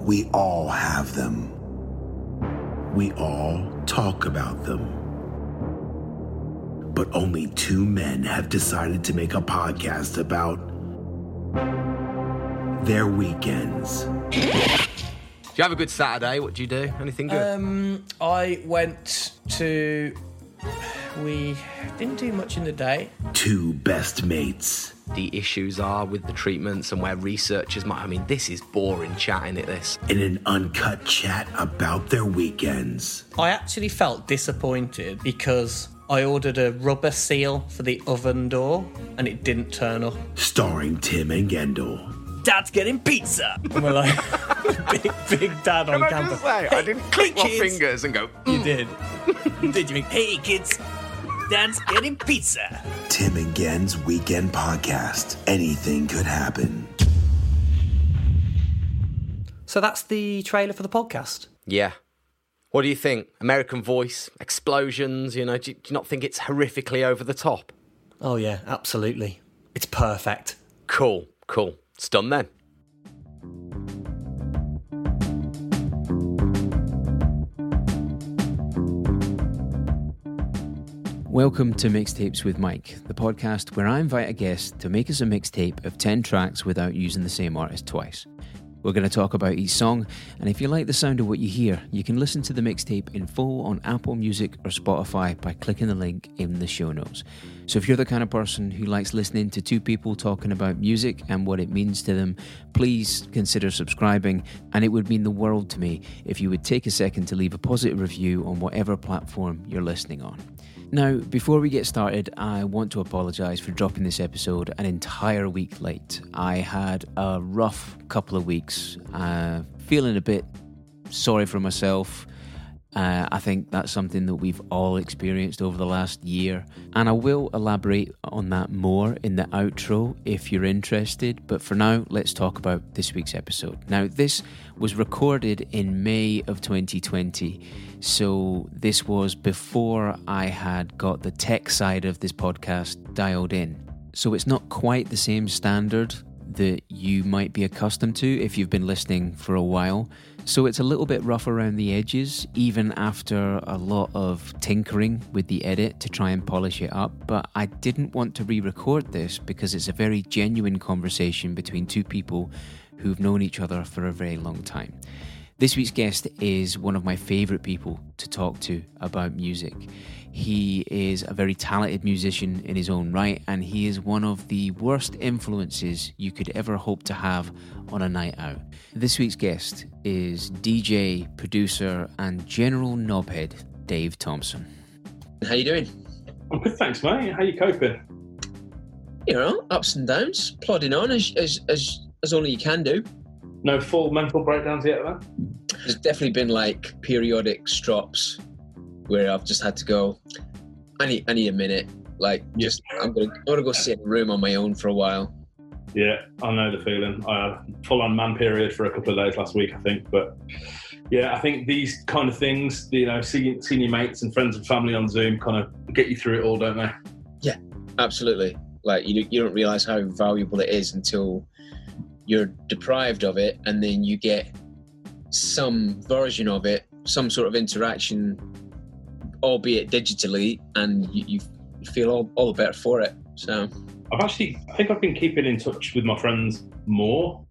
We all have them. We all talk about them. But only two men have decided to make a podcast about their weekends. Do you have a good Saturday? What do you do? Anything good? Um, I went to. We didn't do much in the day. Two best mates. the issues are with the treatments and where researchers might. I mean, this is boring chatting at this. in an uncut chat about their weekends. I actually felt disappointed because I ordered a rubber seal for the oven door and it didn't turn up. Starring Tim and Gendel. Dad's getting pizza. And we're like, big, big dad on campus. I didn't click my kids. fingers and go. You mm. did. You did. You mean, hey kids, Dad's getting pizza. Tim and Gen's weekend podcast. Anything could happen. So that's the trailer for the podcast. Yeah. What do you think? American Voice, explosions. You know, do you, do you not think it's horrifically over the top? Oh yeah, absolutely. It's perfect. Cool, cool. It's done then. Welcome to Mixtapes with Mike, the podcast where I invite a guest to make us a mixtape of 10 tracks without using the same artist twice. We're going to talk about each song, and if you like the sound of what you hear, you can listen to the mixtape in full on Apple Music or Spotify by clicking the link in the show notes. So if you're the kind of person who likes listening to two people talking about music and what it means to them, please consider subscribing, and it would mean the world to me if you would take a second to leave a positive review on whatever platform you're listening on. Now, before we get started, I want to apologise for dropping this episode an entire week late. I had a rough couple of weeks, uh, feeling a bit sorry for myself. Uh, I think that's something that we've all experienced over the last year, and I will elaborate on that more in the outro if you're interested. But for now, let's talk about this week's episode. Now, this was recorded in May of 2020, so this was before I had got the tech side of this podcast dialed in. So it's not quite the same standard that you might be accustomed to if you've been listening for a while. So it's a little bit rough around the edges, even after a lot of tinkering with the edit to try and polish it up. But I didn't want to re record this because it's a very genuine conversation between two people who've known each other for a very long time. This week's guest is one of my favourite people to talk to about music. He is a very talented musician in his own right, and he is one of the worst influences you could ever hope to have on a night out. This week's guest is DJ, producer, and general knobhead Dave Thompson. How you doing? I'm good, thanks, mate. How you coping? You know, ups and downs, plodding on as as as, as only you can do. No full mental breakdowns yet, then? There's definitely been like periodic strops where I've just had to go. I need I need a minute. Like, Yeah. just I'm gonna I'm gonna go sit in a room on my own for a while. Yeah, I know the feeling. I had full on man period for a couple of days last week, I think. But yeah, I think these kind of things, you know, seeing, seeing your mates and friends and family on Zoom kind of get you through it all, don't they? Yeah, absolutely. Like you you don't realize how valuable it is until you're deprived of it, and then you get some version of it, some sort of interaction, albeit digitally, and you, you feel all, all the better for it. So I've actually, I think I've been keeping in touch with my friends more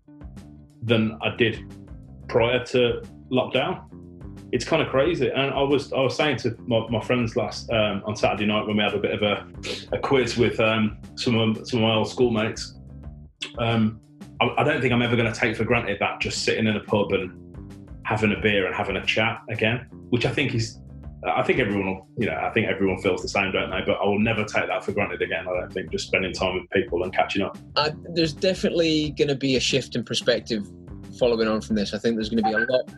than I did prior to lockdown. It's kind of crazy, and I was I was saying to my, my friends last um, on Saturday night when we had a bit of a, a quiz with um, some of some of my old schoolmates. Um, I, I don't think I'm ever going to take for granted that just sitting in a pub and having a beer and having a chat again, which I think is I think everyone, will, you know, I think everyone feels the same, don't they? But I will never take that for granted again. I don't think just spending time with people and catching up. I, there's definitely going to be a shift in perspective following on from this. I think there's going to be a lot,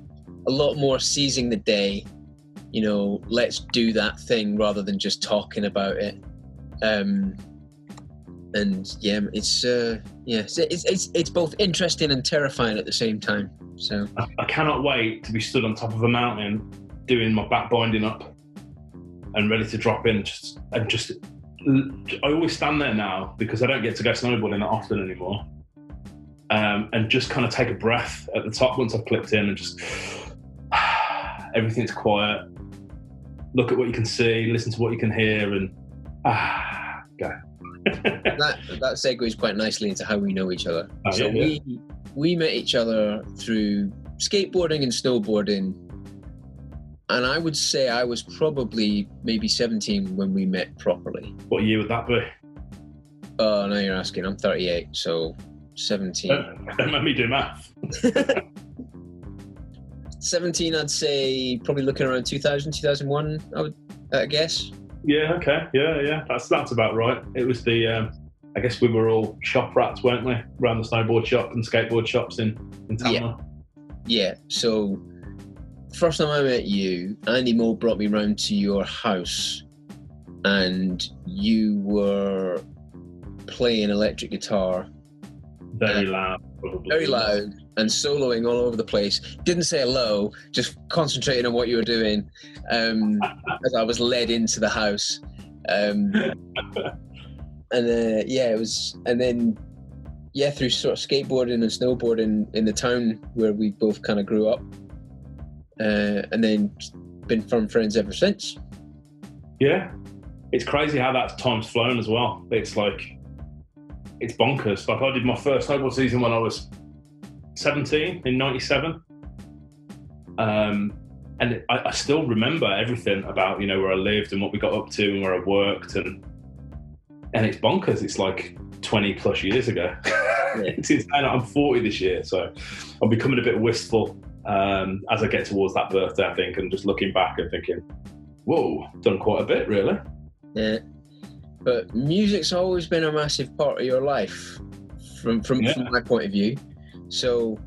a lot more seizing the day. You know, let's do that thing rather than just talking about it. Um, and yeah, it's uh, yeah, it's, it's it's it's both interesting and terrifying at the same time. So I, I cannot wait to be stood on top of a mountain doing my back binding up and ready to drop in. Just and just, I always stand there now because I don't get to go snowboarding that often anymore. um, and just kind of take a breath at the top once I've clicked in and just everything's quiet. Look at what you can see, listen to what you can hear, and ah, go. that that segues quite nicely into how we know each other. Oh, so yeah, we we met each other through skateboarding and snowboarding, and I would say I was probably maybe seventeen when we met properly. What year would that be? Oh, now you're asking. I'm 38, so 17. Don't, don't make me do math. 17, I'd say probably looking around 2000, 2001. I would I guess. Yeah, okay, yeah, yeah, that's that's about right. It was the, um, I guess we were all shop rats, weren't we, around the snowboard shop and skateboard shops in in Tamworth. Yeah. So first time I met you, Andy Moore brought me round to your house, and you were playing electric guitar Very loud, probably. very loud and soloing all over the place. Didn't say hello, just concentrating on what you were doing um, as I was led into the house. Um, and uh, yeah, it was, and then yeah, through sort of skateboarding and snowboarding in the town where we both kind of grew up, uh, and then been firm friends ever since. Yeah, it's crazy how that time's flown as well. It's like it's bonkers. Like I did my first snowboard season when I was 17 in '97, um, and I, I still remember everything about you know where I lived and what we got up to and where I worked and and it's bonkers. It's like 20 plus years ago. it's insane. I'm 40 this year, so I'm becoming a bit wistful um, as I get towards that birthday. I think, and just looking back and thinking, "Whoa, done quite a bit, really." Yeah. But music's always been a massive part of your life, from from, Yeah. from my point of view. So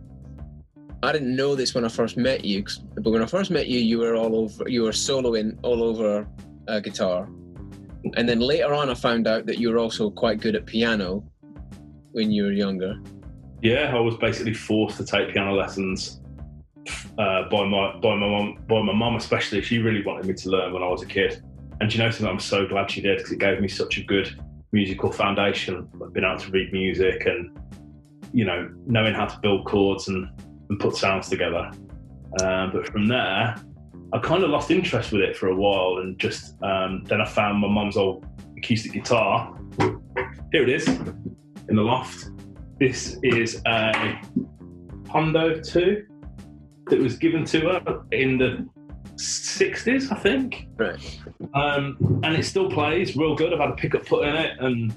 I didn't know this when I first met you, but when I first met you, you were all over, you were soloing all over a guitar, and then later on, I found out that you were also quite good at piano when you were younger. Yeah, I was basically forced to take piano lessons uh, by my by my mum, by my mum especially. She really wanted me to learn when I was a kid, and you know something? I'm so glad she did because it gave me such a good musical foundation. I've been able to read music and you know knowing how to build chords and, and put sounds together. Um, but from there, I kind of lost interest with it for a while, and just um, then I found my mum's old acoustic guitar. Here it is in the loft. This is a Hondo 2 that was given to her in the 60s, I think. Right. Um, and it still plays real good. I've had a pickup put in it, and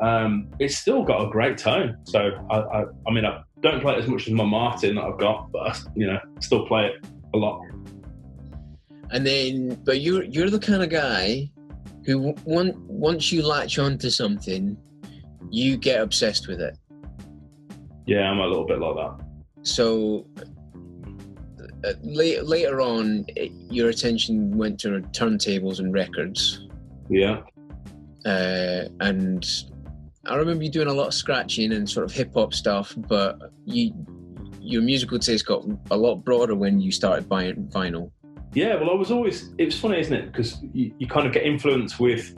um, it's still got a great tone. So, I, I, I mean, I don't play it as much as my Martin that I've got, but I, you know, still play it a lot. And then, but you're you're the kind of guy who one, once you latch onto something, you get obsessed with it. Yeah, I'm a little bit like that. So uh, later, later on, it, your attention went to turntables and records, Yeah. uh, and I remember you doing a lot of scratching and sort of hip hop stuff. But you, your musical taste got a lot broader when you started buying vinyl. Yeah, well, I was always. It was funny, isn't it? Because you, you kind of get influenced with.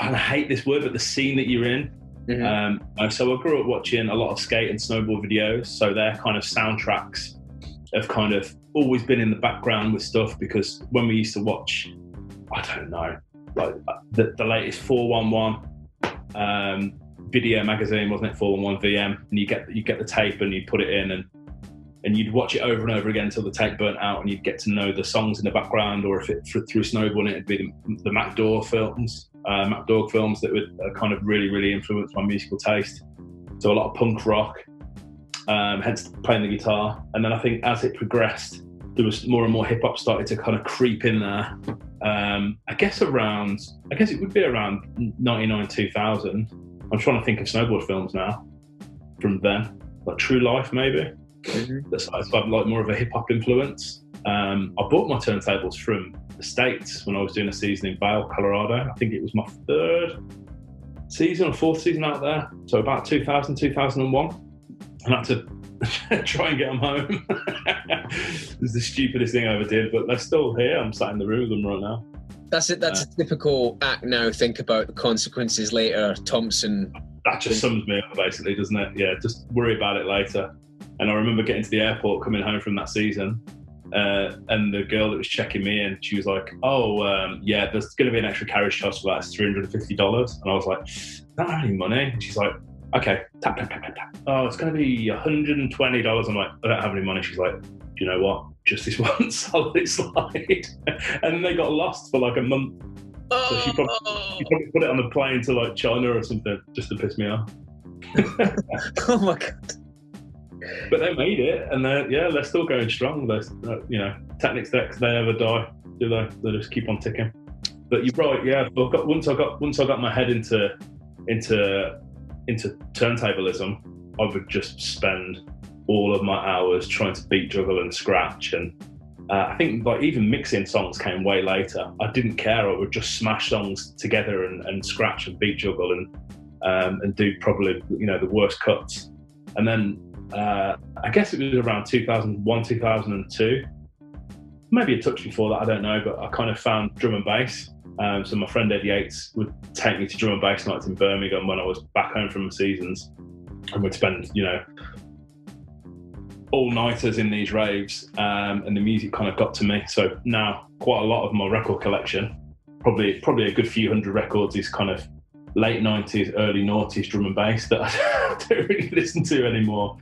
I hate this word, but the scene that you're in. Mhm. Um, so I grew up watching a lot of skate and snowboard videos. So they're kind of soundtracks have kind of always been in the background with stuff because when we used to watch, I don't know, like uh, the, the latest 411 um, video magazine, wasn't it? 411 VM, and you get you get the tape and you put it in and and you'd watch it over and over again until the tape burnt out, and you'd get to know the songs in the background, or if it through, snowboarding, it'd be the, the films, uh, films that would uh, kind of really, really influence my musical taste. So a lot of punk rock, um, hence playing the guitar. And then I think as it progressed, there was more and more hip hop started to kind of creep in there. Um, I guess around, I guess it would be around 99, 2000. I'm trying to think of snowboard films now from then, like True Life maybe had like more of a hip hop influence. Um, I bought my turntables from the States when I was doing a season in Vail, Colorado. I think it was my third season or fourth season out there. So about 2000, 2001. And I had to try and get them home. it was the stupidest thing I ever did, but they're still here. I'm sat in the room with them right now. That's it. That's a typical act now. Think about the consequences later. Thompson that just sums me up basically, doesn't it? Yeah, just worry about it later. And I remember getting to the airport, coming home from that season, uh, and the girl that was checking me in, she was like, "Oh, um, yeah, there's going to be an extra carriage charge for that. It's three hundred and fifty dollars." And I was like, "I don't any money." And she's like, "Okay, tap tap tap tap tap. Oh, it's going to be one hundred and twenty dollars." I'm like, "I don't have any money." She's like, "Do you know what? Just this one solid slide." and then they got lost for like a month. So she probably, she probably put it on the plane to like China or something just to piss me off. oh my god. But they made it, and they're yeah, they're still going strong. They're uh, you know, Technics decks they never die, do they? They just keep on ticking. But you're right, yeah. I've once I got once I got my head into into into turntablism, I would just spend all of my hours trying to beat, juggle, and scratch. And uh, I think like even mixing songs came way later. I didn't care. I would just smash songs together and, and scratch and beat, juggle, and um, and do probably you know the worst cuts. And then uh, I guess it was around 2001, 2002, maybe a touch before that, I don't know, but I kind of found drum and bass. Um, so my friend Ed Yates would take me to drum and bass nights in Birmingham when I was back home from the seasons, and we'd spend, you know, all nighters in these raves, um, and the music kind of got to me. So now, quite a lot of my record collection, probably probably a good few hundred records, is kind of late 90s, early noughties drum and bass that I don't really listen to anymore.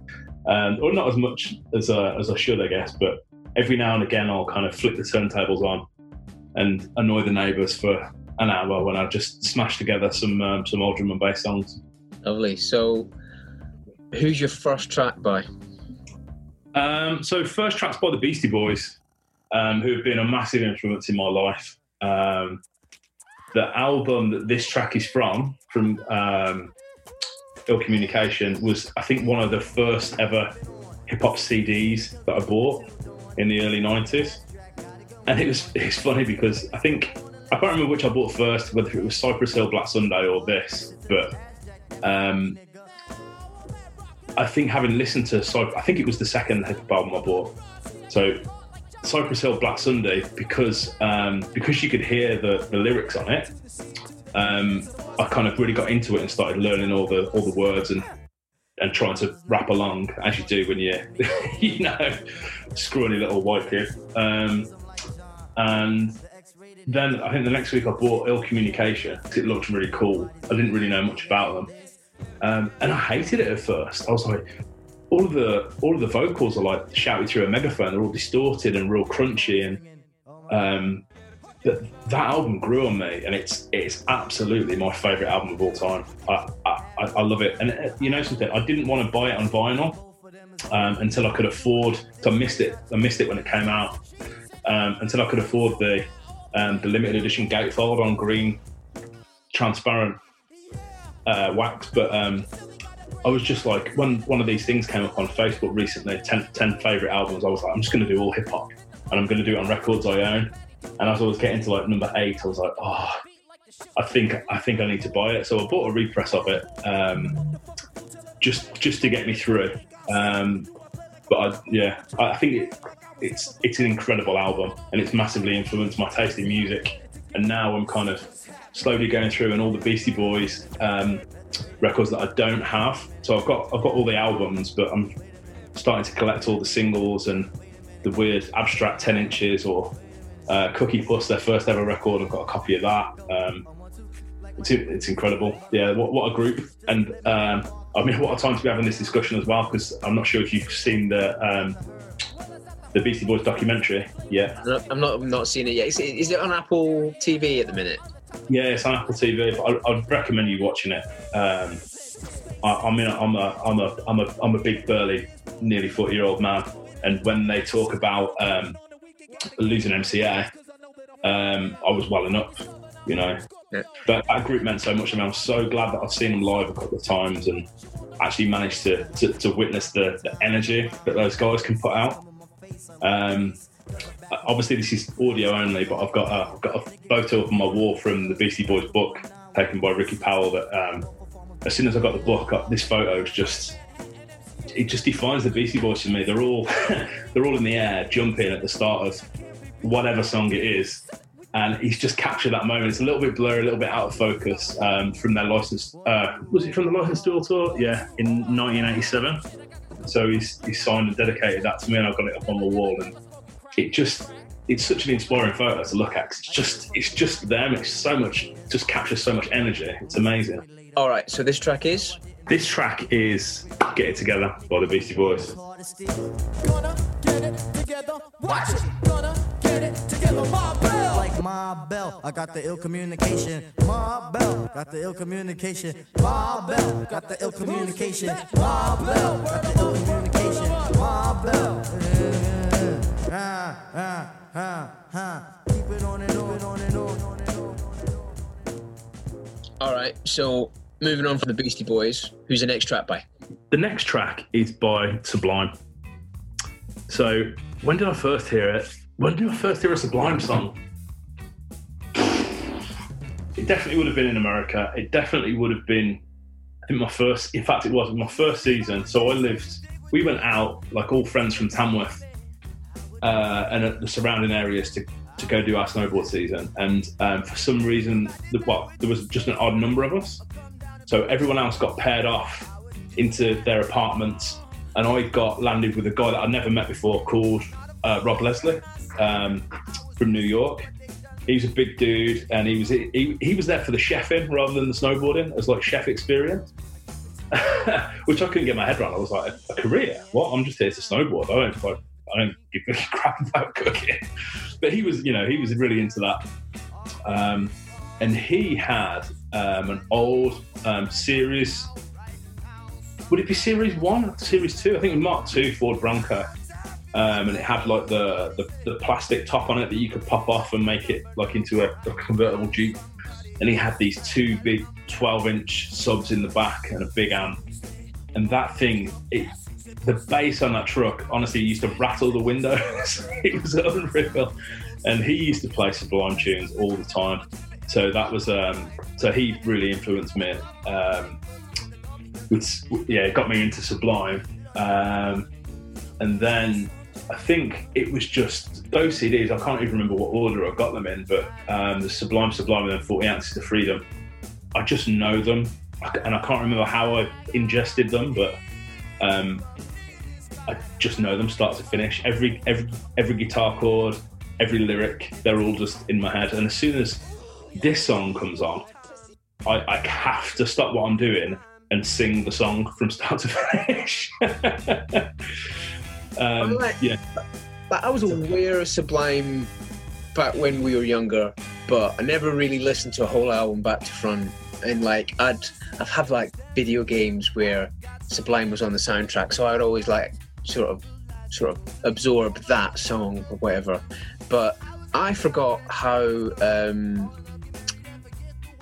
Um, or not as much as, uh, as I should, I guess, but every now and again I'll kind of flick the turntables on and annoy the neighbours for an hour when I just smash together some um, some old drum and bass songs. Lovely. So, who's your first track by? Um, so, first track's by the Beastie Boys, um, who have been a massive influence in my life. Um, the album that this track is from, from um, Ill Communication, was I think one of the first ever hip hop CDs that I bought in the early '90s, and it was it's funny because I think I can't remember which I bought first, whether it was Cypress Hill Black Sunday or this, but um, I think having listened to Cypress, I think it was the second hip hop album I bought. So Cypress Hill Black Sunday because um, because you could hear the, the lyrics on it. Um, I kind of really got into it and started learning all the all the words and and trying to rap along as you do when you're you know scrawny little white kid. Um, and then I think the next week I bought Ill Communication because it looked really cool. I didn't really know much about them, um, and I hated it at first. I was like, all of the all of the vocals are like shouted through a megaphone. They're all distorted and real crunchy, and um, that that album grew on me, and it's it's absolutely my favorite album of all time. I I, I love it, and uh, you know something, I didn't want to buy it on vinyl um, until I could afford. So I missed it. I missed it when it came out um, until I could afford the um, the limited edition gatefold on green transparent uh, wax, but um, I was just like, when one of these things came up on Facebook recently, 10, 10 favorite albums, I was like, I'm just going to do all hip hop and I'm going to do it on records I own. And as I was getting to like number eight, I was like, oh, I think I think I need to buy it. So I bought a repress of it, um, just just to get me through. Um, but I, yeah, I think it, it's it's an incredible album, and it's massively influenced my taste in music. And now I'm kind of slowly going through, and all the Beastie Boys. Um, records that I don't have. So I've got I've got all the albums, but I'm starting to collect all the singles and the weird abstract ten inches or uh, Cookie Puss, their first ever record. I've got a copy of that. Um, it's, it's incredible. Yeah, what, what a group. And um, I mean, what a time to be having this discussion as well, because I'm not sure if you've seen the um, the Beastie Boys documentary Yeah, I'm not I'm not seeing it yet. Is it, is it on Apple TV at the minute? Yeah, it's on Apple TV. But I, would recommend you watching it. Um, I, I, mean, I'm a, I'm a, I'm a, I'm a big burly, nearly 40 year old man, and when they talk about um, losing MCA, um, I was well enough, you know. Yeah. But that group meant so much to me. I'm so glad that I've seen them live a couple of times and actually managed to, to, to witness the, the energy that those guys can put out. Um, obviously this is audio only, but I've got a, I've got a photo of my wall from the Beastie Boys book taken by Ricky Powell. That um, as soon as I got the book, this photo is just it just defines the Beastie Boys to me. They're all they're all in the air, jumping at the start of whatever song it is, and he's just captured that moment. It's a little bit blurry, a little bit out of focus um, from their license. Uh, was it from the Licensed to Ill tour? Yeah, in 1987. So he's he's signed and dedicated that to me, and I've got it up on the wall. And it just it's such an inspiring photo to look at. It's just it's just them. It's so much, just captures so much energy. It's amazing. All right, so this track is. This track is "Get It Together" by the Beastie Boys. Gonna get it together. Watch it. Gonna get it together. My bell. Like my bell. I got the ill communication. My bell. Got the ill communication. My bell. Got the ill communication. My bell. Got the ill communication. My bell. Ah, ah, ah, ah. Keep it on and on, on and on, on and on. All right, so moving on from the Beastie Boys, who's the next track by? The next track is by Sublime. So when did I first hear it? When did I first hear a Sublime song? It definitely would have been in America. It definitely would have been. I think my first. In fact, it was my first season. So I lived. We went out like all friends from Tamworth uh, and the surrounding areas to to go do our snowboard season. And um, for some reason, well, there was just an odd number of us. So everyone else got paired off into their apartments, and I got landed with a guy that I'd never met before called uh, Rob Leslie um, from New York. He's a big dude, and he was he, he was there for the chefing rather than the snowboarding as like chef experience, which I couldn't get my head around. I was like, a, career? What? I'm just here to snowboard. I don't I don't give a crap about cooking. But he was, you know, he was really into that. Um, and he had um, an old um, series. Would it be series one, series two? I think it was Mark two Ford Bronco, um, and it had like the, the, the plastic top on it that you could pop off and make it like into a, a convertible Jeep. And he had these two big 12 inch subs in the back and a big amp. And that thing, it, the bass on that truck honestly used to rattle the windows. it was unreal. And he used to play Sublime tunes all the time. So that was um, so he really influenced me. Um, which, yeah, it got me into Sublime. Um, and then I think it was just those CDs. I can't even remember what order I got them in, but um, the Sublime, Sublime, and then 40 Ounces of Freedom. I just know them, and I can't remember how I ingested them, but um, I just know them start to finish. Every every every guitar chord, every lyric, they're all just in my head. And as soon as this song comes on, I, I have to stop what I'm doing and sing the song from start to finish. um, Alright. yeah, But I was aware of Sublime back when we were younger, but I never really listened to a whole album back to front. And like I'd I've had like video games where Sublime was on the soundtrack, so I'd always like sort of sort of absorb that song or whatever. But I forgot how um,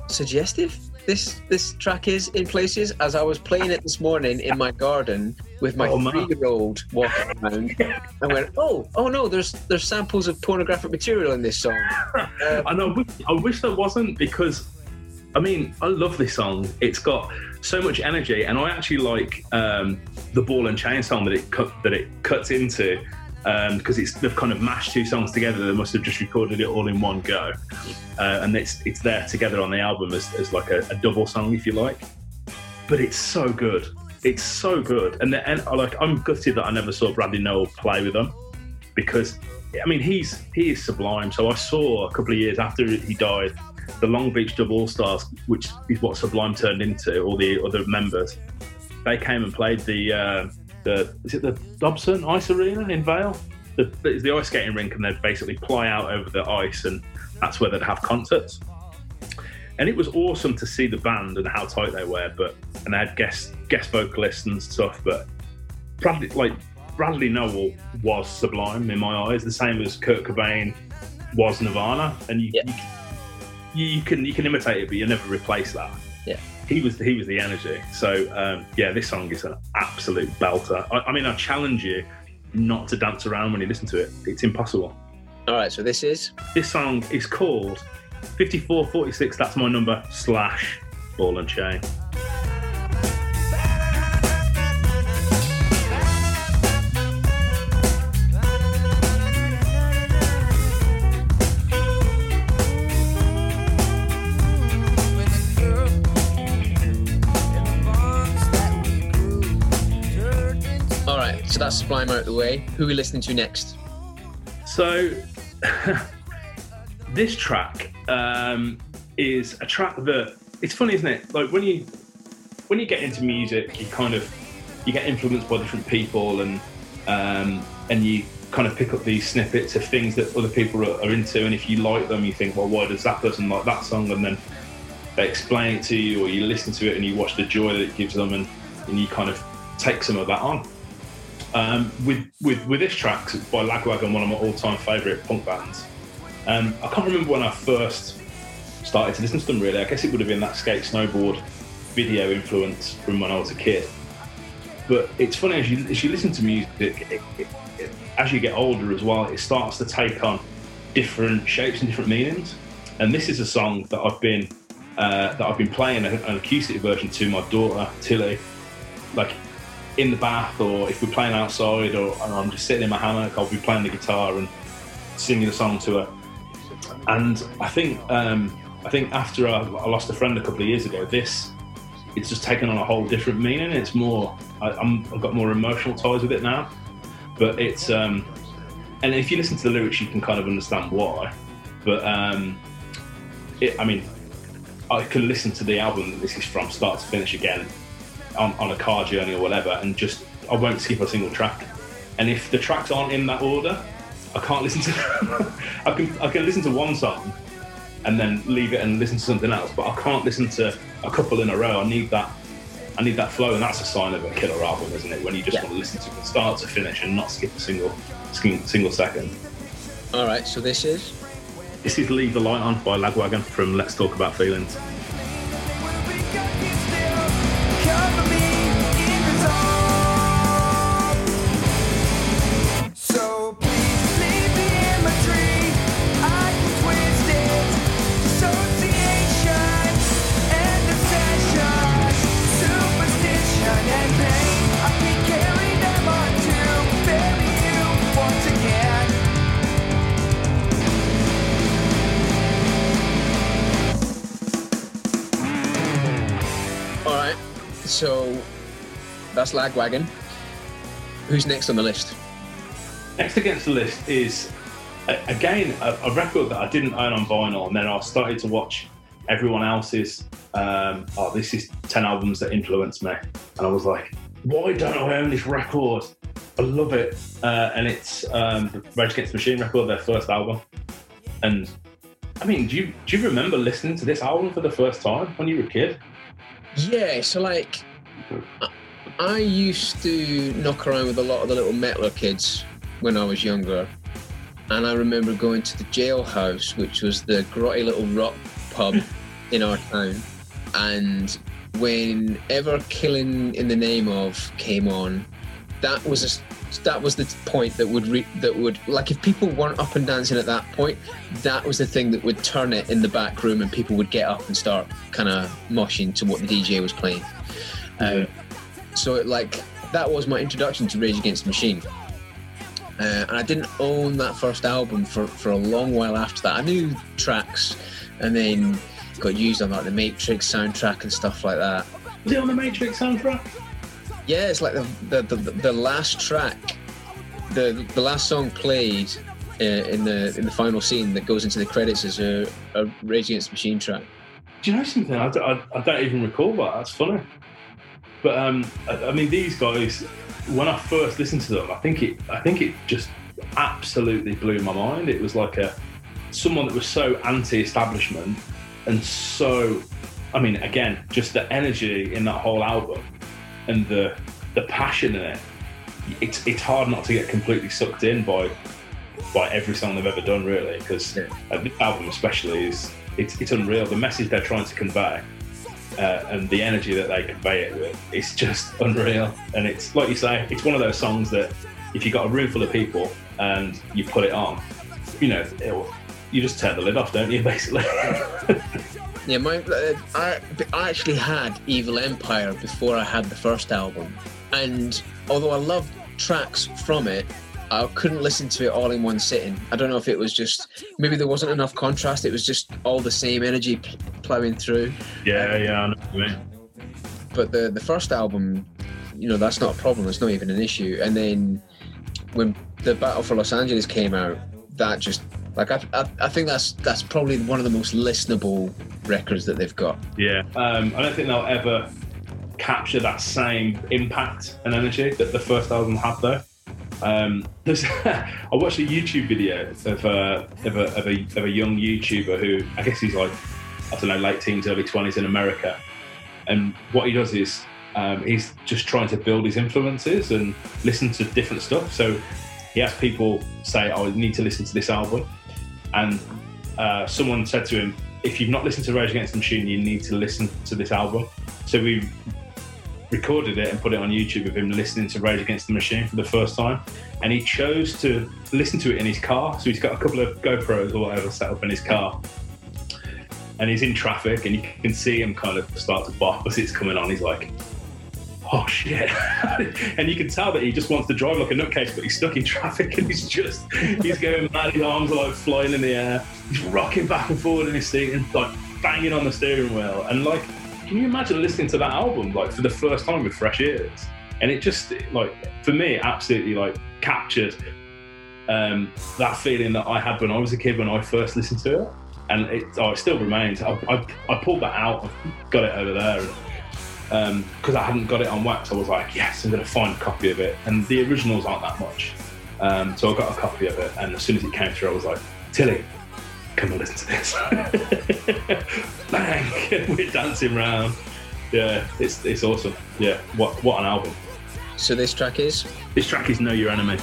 suggestive this this track is in places. As I was playing it this morning in my garden with my Oh, man. three-year-old walking around, I went, "Oh, oh no! There's there's samples of pornographic material in this song." I know. I wish, I wish there wasn't because, I mean, I love this song. It's got so much energy, and I actually like um, the ball and chain song that it cut that it cuts into because it's they've kind of mashed two songs together. They must have just recorded it all in one go, uh, and it's it's there together on the album as, as like a, a double song, if you like. But it's so good. It's so good, and, the, and like I'm gutted that I never saw Bradley Nowell play with them because I mean he's he is sublime. So I saw a couple of years after he died, the Long Beach Dub All Stars, which is what Sublime turned into, all the other members. They came and played the uh, the is it the Dobson Ice Arena in Vail? The, it's the ice skating rink, and they'd basically ply out over the ice, and that's where they'd have concerts. And it was awesome to see the band and how tight they were, but and they had guest guest vocalists and stuff. But Bradley, like Bradley Nowell, was sublime in my eyes, the same as Kurt Cobain was Nirvana, and you, Yeah. you, you can you can imitate it, but you never replace that. He was he was the energy. So um, yeah, this song is an absolute belter. I, I mean, I challenge you not to dance around when you listen to it. It's impossible. All right, so this is This song is called 5446. That's my number slash ball and chain. Sublime out of the way. Who are we listening to next? So, this track um, is a track that it's funny, isn't it? Like when you when you get into music, you kind of you get influenced by different people, and um, and you kind of pick up these snippets of things that other people are, are into, and if you like them, you think, well, why does that person like that song? And then they explain it to you, or you listen to it and you watch the joy that it gives them, and, and you kind of take some of that on. Um, with with with this track by Lagwagon, one of my all-time favourite punk bands. Um, I can't remember when I first started to listen to them. Really, I guess it would have been that skate snowboard video influence from when I was a kid. But it's funny as you as you listen to music, it, it, it, as you get older as well, it starts to take on different shapes and different meanings. And this is a song that I've been uh, that I've been playing an acoustic version to my daughter Tilly, like in the bath or if we're playing outside or I'm just sitting in my hammock, I'll be playing the guitar and singing the song to her. And I think um, I think after I, I, lost a friend a couple of years ago, this it's just taken on a whole different meaning. It's more I, have got more emotional ties with it now. But it's um, and if you listen to the lyrics, you can kind of understand why. But um, it, I mean, I can listen to the album that this is from start to finish again on, on a car journey or whatever, and just I won't skip a single track. And if the tracks aren't in that order, I can't listen to. I can I can listen to one song and then leave it and listen to something else, but I can't listen to a couple in a row. I need that. I need that flow, and that's a sign of a killer album, isn't it? When you just yeah. want to listen to it start to finish and not skip a single single second. All right, so this is. This is Leave the Light On by Lagwagon from Let's Talk About Feelings. So that's Lagwagon. Who's next on the list? Next against the list is again a, a, record that I didn't own on vinyl, and then I started to watch everyone else's. Um, oh, this is ten albums that influenced me, and I was like, why don't I own this record? I love it, uh, and it's um, Rage Against the Machine record, their first album. And I mean, do you do you remember listening to this album for the first time when you were a kid? Yeah, so like I used to knock around with a lot of the little metaler kids when I was younger. And I remember going to the jailhouse, which was the grotty little rock pub in our town. And whenever Killing in the Name of came on, that was a that was the point that would re- that would like if people weren't up and dancing at that point, that was the thing that would turn it in the back room and people would get up and start kind of moshing to what the DJ was playing. Um, so it, like that was my introduction to Rage Against the Machine. Uh, and I didn't own that first album for, for a long while after that. I knew tracks, and then got used on like the Matrix soundtrack and stuff like that. Was it on the Matrix soundtrack? Yeah, it's like the the, the, the last track, the the last song played uh, in the in the final scene that goes into the credits is a, a Rage Against Machine track. Do you know something? I, I, I don't even recall that. That's funny. But um, I, I mean, these guys, when I first listened to them, I think it, I think it just absolutely blew my mind. It was like a someone that was so anti-establishment and so, I mean, again, just the energy in that whole album and the the passion in it. It's it's hard not to get completely sucked in by by every song they've ever done, really, because yeah. this album especially is it's it's unreal. The message they're trying to convey uh, and the energy that they convey it with, it's just unreal. And it's like you say, it's one of those songs that if you've got a room full of people and you put it on, you know, you just turn the lid off, don't you, basically? Yeah, my, uh, I, I actually had Evil Empire before I had the first album. And although I loved tracks from it, I couldn't listen to it all in one sitting. I don't know if it was just maybe there wasn't enough contrast. It was just all the same energy pl- plowing through. Yeah, yeah, I know what you mean. But the the first album, you know, that's not a problem. It's not even an issue. And then when the Battle for Los Angeles came out, that just like I, I, I think that's that's probably one of the most listenable records that they've got. Yeah, um, I don't think they'll ever capture that same impact and energy that the first album had, though. Um, I watched a YouTube video of, uh, of, a, of, a, of a young YouTuber who I guess he's like I don't know late teens, early twenties in America, and what he does is um, he's just trying to build his influences and listen to different stuff. So he has people say, "Oh, I need to listen to this album," and uh, someone said to him, "If you've not listened to Rage Against the Machine, you need to listen to this album." So we recorded it and put it on YouTube of him listening to Rage Against the Machine for the first time, and he chose to listen to it in his car. So he's got a couple of GoPros or whatever set up in his car. And he's in traffic, and you can see him kind of start to bop as it's coming on. He's like, oh shit. And you can tell that he just wants to drive like a nutcase but he's stuck in traffic and he's just he's going mad his arms are like flying in the air he's rocking back and forward in his seat and like banging on the steering wheel. And like can you imagine listening to that album like for the first time with fresh ears? And it just like for me absolutely like captured um, that feeling that I had when I was a kid when I first listened to it. And it, oh, it still remains. I, I, I pulled that out. I've got it over there because um, I hadn't got it on wax, I was like, yes, I'm going to find a copy of it. And the originals aren't that much. Um, so I got a copy of it. And as soon as it came through, I was like, Tilly, come and listen to this. Bang! We're dancing around. Yeah, it's, it's awesome. Yeah, what, what an album. So this track is? This track is Know Your Enemy.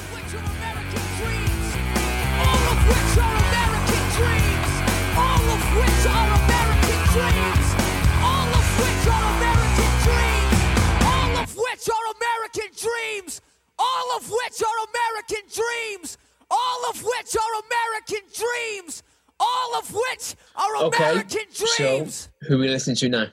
Dreams, all of which are American dreams, all of which are American dreams, all of which are Okay, American dreams. so who are we listening to now?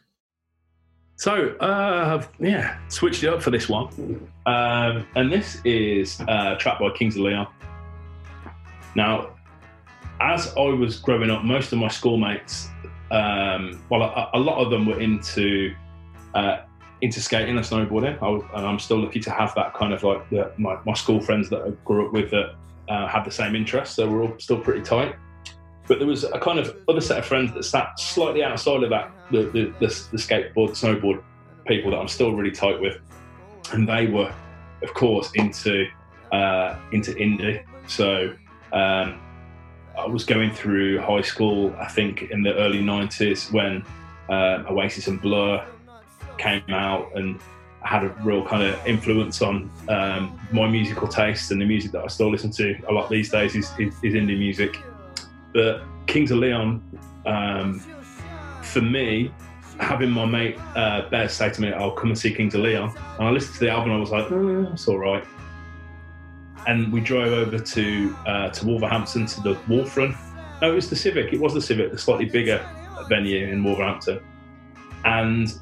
So, uh, yeah, switched it up for this one. Um, and this is uh, a track by Kings of Leon. Now, as I was growing up, most of my schoolmates, um, well, a, a lot of them were into uh, into skating and snowboarding. I and I'm still lucky to have that kind of like the, my, my school friends that I grew up with that uh, had the same interests. So we're all still pretty tight. But there was a kind of other set of friends that sat slightly outside of that, the, the, the, the skateboard, snowboard people that I'm still really tight with. And they were, of course, into uh, into indie. So um, I was going through high school, I think, in the early 90s when uh, Oasis and Blur came out and had a real kind of influence on um, my musical taste and the music that I still listen to a lot these days is, is, is indie music. But Kings of Leon, um, for me, having my mate uh, Bez say to me, "I'll come and see Kings of Leon," and I listened to the album, and I was like, oh, "It's all right." And we drove over to uh, to Wolverhampton to the Wulfrun. No, it was the Civic. It was the Civic, the slightly bigger venue in Wolverhampton, and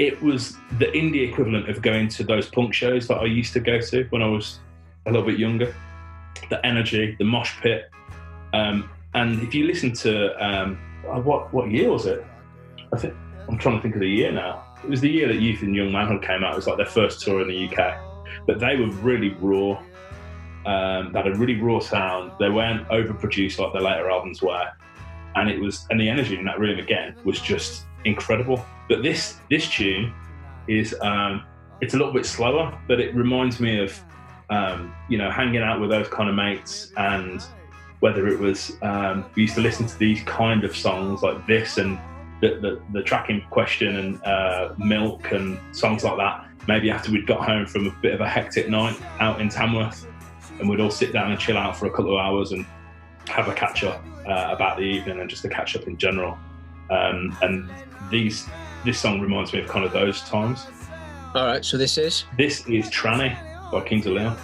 it was the indie equivalent of going to those punk shows that I used to go to when I was a little bit younger. The energy, the mosh pit, um, and if you listen to um, uh, what what year was it? I think I'm trying to think of the year now. It was the year that Youth and Young Manhood came out. It was like their first tour in the UK, but they were really raw. Um, they had a really raw sound. They weren't overproduced like their later albums were, and it was and the energy in that room again was just incredible. But this this tune is um, it's a little bit slower, but it reminds me of um, you know hanging out with those kind of mates and whether it was um, we used to listen to these kind of songs like this and the, the, the question and uh, milk and songs like that maybe after we'd got home from a bit of a hectic night out in tamworth and we'd all sit down and chill out for a couple of hours and have a catch up uh, about the evening and just a catch up in general um, and these this song reminds me of kind of those times. All right, so this is This is Tranny by Kings of Leon.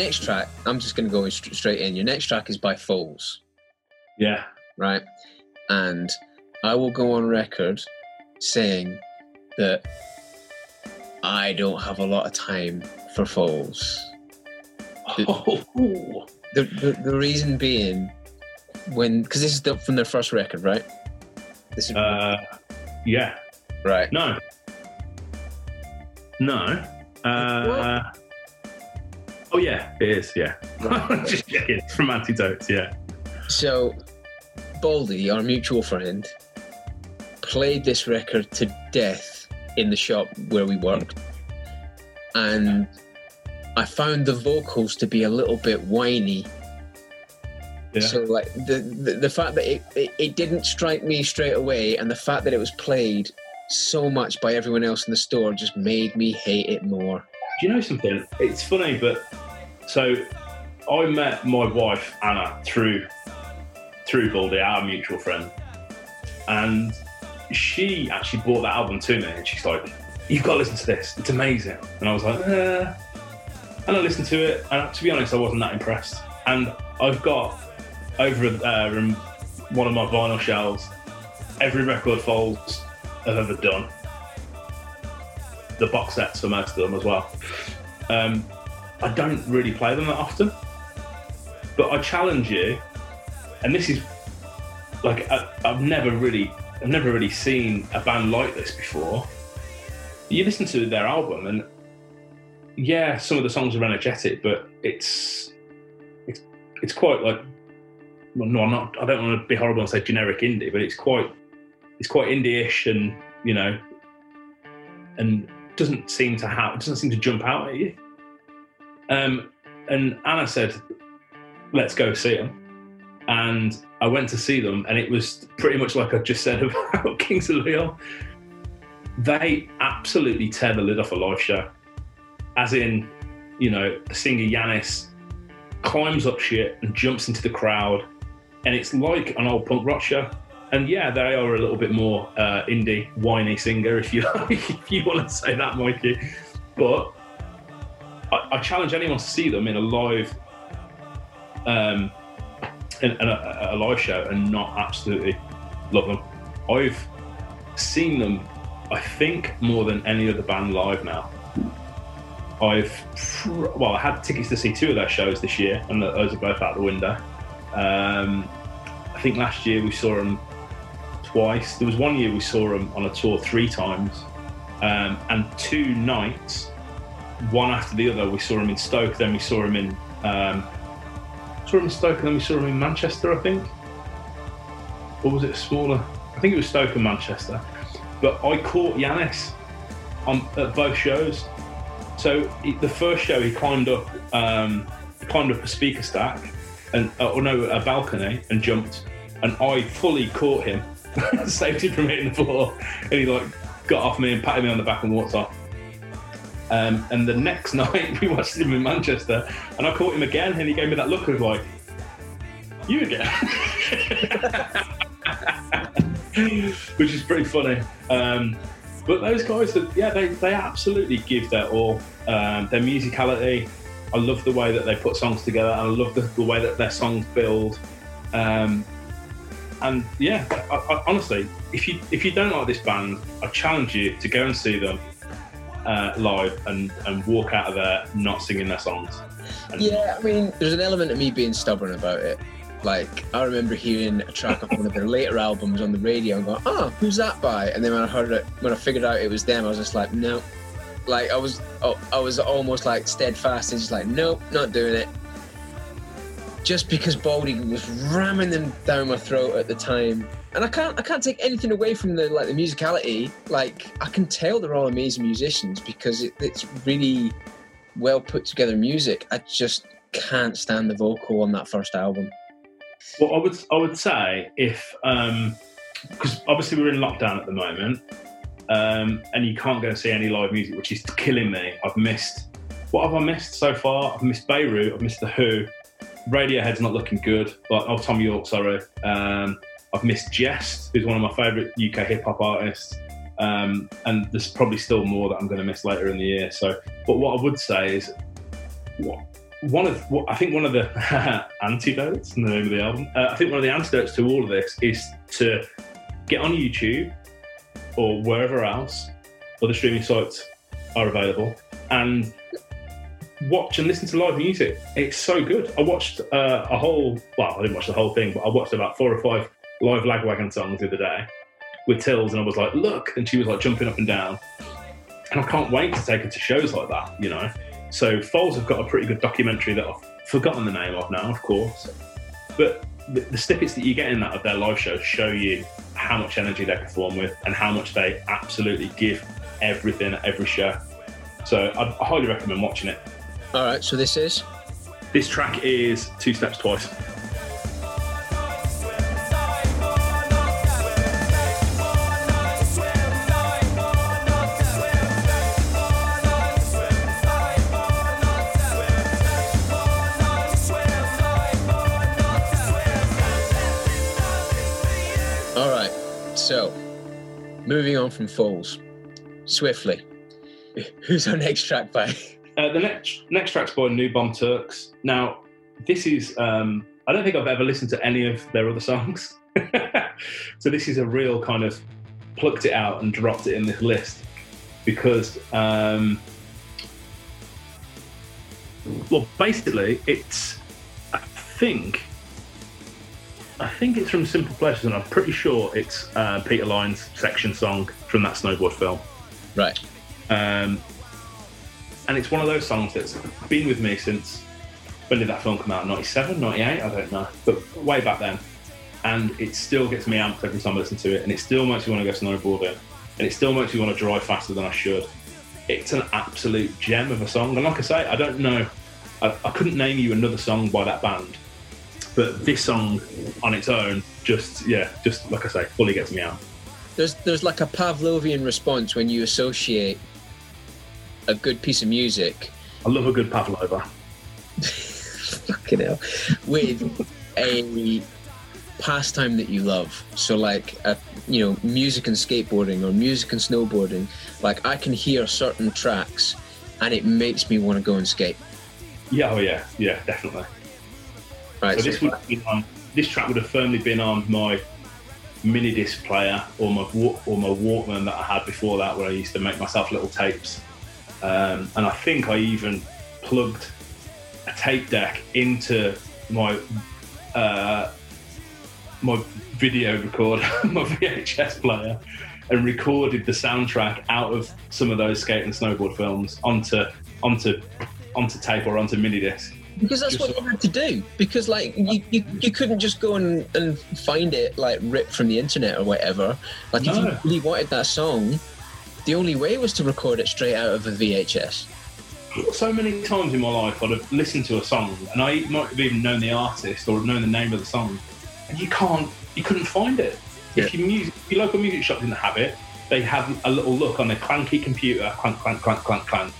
Next track. I'm just going to go st- straight in. Your next track is by Foals, Yeah, right? And I will go on record saying that I don't have a lot of time for Foals. Oh, The, the, the reason being, when because this is the, from their first record, right? This is uh, yeah. right. No. No. Uh, oh yeah, it is. Yeah. Just checking. It's from Antidotes. Yeah. So, Baldy, our mutual friend, played this record to death in the shop where we worked. And I found the vocals to be a little bit whiny. Yeah. So, like, the, the, the fact that it, it, it didn't strike me straight away, and the fact that it was played so much by everyone else in the store just made me hate it more. Do you know something? It's funny, but so I met my wife Anna through through Baldy, our mutual friend, and she actually brought that album to me, and she's like, "You've got to listen to this. It's amazing." And I was like, "Uh," and I listened to it, and to be honest, I wasn't that impressed. And I've got over there in one of my vinyl shelves every record Foals have ever done the box sets for most of them as well. Um, I don't really play them that often, but I challenge you, and this is like I, I've never really, I've never really seen a band like this before. You listen to their album, and yeah, some of the songs are energetic, but it's it's it's quite like well, no, I'm not. I don't want to be horrible and say generic indie, but it's quite it's quite indie-ish, and you know, and doesn't seem to have doesn't seem to jump out at you. Um, and Anna said, "Let's go see them." And I went to see them, and it was pretty much like I just said about Kings of Leon. They absolutely tear the lid off a live show, as in, you know, singer Yannis climbs up shit and jumps into the crowd, and it's like an old punk rock show. And yeah, they are a little bit more uh, indie, whiny singer, if you if you want to say that, Mikey. But I, I challenge anyone to see them in a live, um, in, in a, a live show and not absolutely love them. I've seen them, I think, more than any other band live now. I've well, I had tickets to see two of their shows this year, and those are both out the window. Um, I think last year we saw them twice. There was one year we saw them on a tour three times, um, and two nights, one after the other. We saw them in Stoke, then we saw them in um, saw them in Stoke, and then we saw them in Manchester, I think. Or was it smaller? I think it was Stoke and Manchester. But I caught Yannis on at both shows. So he, the first show he climbed up, um, climbed up a speaker stack, and uh, or no, a balcony, and jumped. And I fully caught him, saved him from hitting the floor, and he like got off me and patted me on the back and walked off. Um, and the next night we watched him in Manchester, and I caught him again, and he gave me that look of like, "You again," which is pretty funny. Um, but those guys, yeah, they they absolutely give their all. Um, their musicality, I love the way that they put songs together. and I love the, the way that their songs build. Um, and yeah, I, I, honestly, if you if you don't like this band, I challenge you to go and see them uh, live and and walk out of there not singing their songs. And Yeah, I mean, there's an element of me being stubborn about it. Like, I remember hearing a track of one of their later albums on the radio and going, oh, who's that by? And then when I heard it, when I figured out it was them, I was just like, no. Like, I was, I was almost like steadfast and just like, nope, not doing it. Just because Baldy was ramming them down my throat at the time. And I can't, I can't take anything away from the like the musicality. Like, I can tell they're all amazing musicians because it, it's really well put together music. I just can't stand the vocal on that first album. Well, I would I would say if because obviously we're in lockdown at the moment, um, and you can't go see any live music, which is killing me. I've missed what have I missed so far? I've missed Beirut. I've missed the Who. Radiohead's not looking good. Like oh, Thom Yorke, sorry. Um, I've missed Jehst, who's one of my favourite UK hip hop artists. Um, and there's probably still more that I'm going to miss later in the year. So, but what I would say is, what one of what I think one of the antidotes in the name of the album. Uh, I think one of the antidotes to all of this is to get on YouTube or wherever else other streaming sites are available, and watch and listen to live music. It's so good. I watched uh, a whole, well, I didn't watch the whole thing, but I watched about four or five live Lagwagon songs the other day with Tills, and I was like, look, and she was like jumping up and down. And I can't wait to take her to shows like that, you know. So Foals have got a pretty good documentary that I've forgotten the name of now, of course. But the, the snippets that you get in that of their live shows show you how much energy they perform with and how much they absolutely give everything at every show. So I highly recommend watching it. All right, so this is. This track is Two Steps Twice. All right, so moving on from Foals, swiftly. Who's our next track by? Uh, the next next track's by New Bomb Turks. Now, this is um, I don't think I've ever listened to any of their other songs, so this is a real kind of plucked it out and dropped it in this list because um, well, basically, it's I think I think it's from Simple Pleasures, and I'm pretty sure it's uh, Peter Line's section song from that snowboard film. Right. Um, and it's one of those songs that's been with me since when did that film come out? 97, 98? I don't know, but way back then. And it still gets me amped every time I listen to it, and it still makes me want to go snowboarding, and it still makes me want to drive faster than I should. It's an absolute gem of a song, and like I say, I don't know, I, I couldn't name you another song by that band, but this song on its own, just yeah, just like I say, fully gets me out. There's there's like a Pavlovian response when you associate a good piece of music, I love a good pavlova. fucking hell, with a pastime that you love. So like, a, you know, music and skateboarding or music and snowboarding. Like I can hear certain tracks, and it makes me want to go and skate. Yeah, oh yeah, yeah, definitely. Right. So this would have been on, this track would have firmly been on my mini disc player or my or my Walkman that I had before that, where I used to make myself little tapes. Um, and I think I even plugged a tape deck into my uh, my video recorder, my VHS player, and recorded the soundtrack out of some of those skate and snowboard films onto onto onto tape or onto mini disc. Because that's Just what so- you had to do. Because like you, you, you couldn't just go and, and find it like ripped from the internet or whatever. Like if you really wanted that song, the only way was to record it straight out of a VHS. so many times in my life I'd have listened to a song and I might have even known the artist or known the name of the song, and you can't, you couldn't find it. If your music, if your local music shop didn't have it, they had a little look on their clanky computer, clank, clank, clank, clank, clank.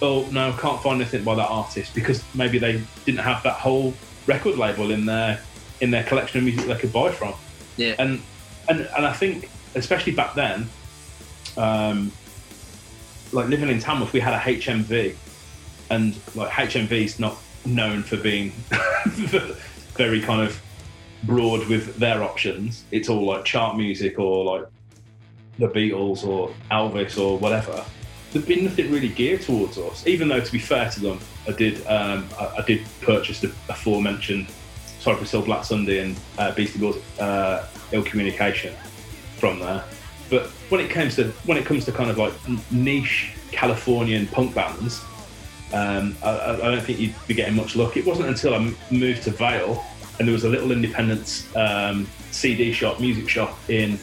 Oh no, can't find anything by that artist because maybe they didn't have that whole record label in their in their collection of music they could buy from Yeah. and and and I think especially back then, um, like living in Tamworth, we had a HMV, and like HMV's not known for being very kind of broad with their options. It's all like chart music or like the Beatles or Elvis or whatever. There'd been nothing really geared towards us. Even though, to be fair to them, I did um, I, I did purchase the aforementioned Cypress Hill Black Sunday and uh, Beastie Boys uh, Ill Communication from there. But when it comes to when it comes to kind of like niche Californian punk bands, um, I, I don't think you'd be getting much luck. It wasn't until I moved to Vail and there was a little independent um, CD shop, music shop in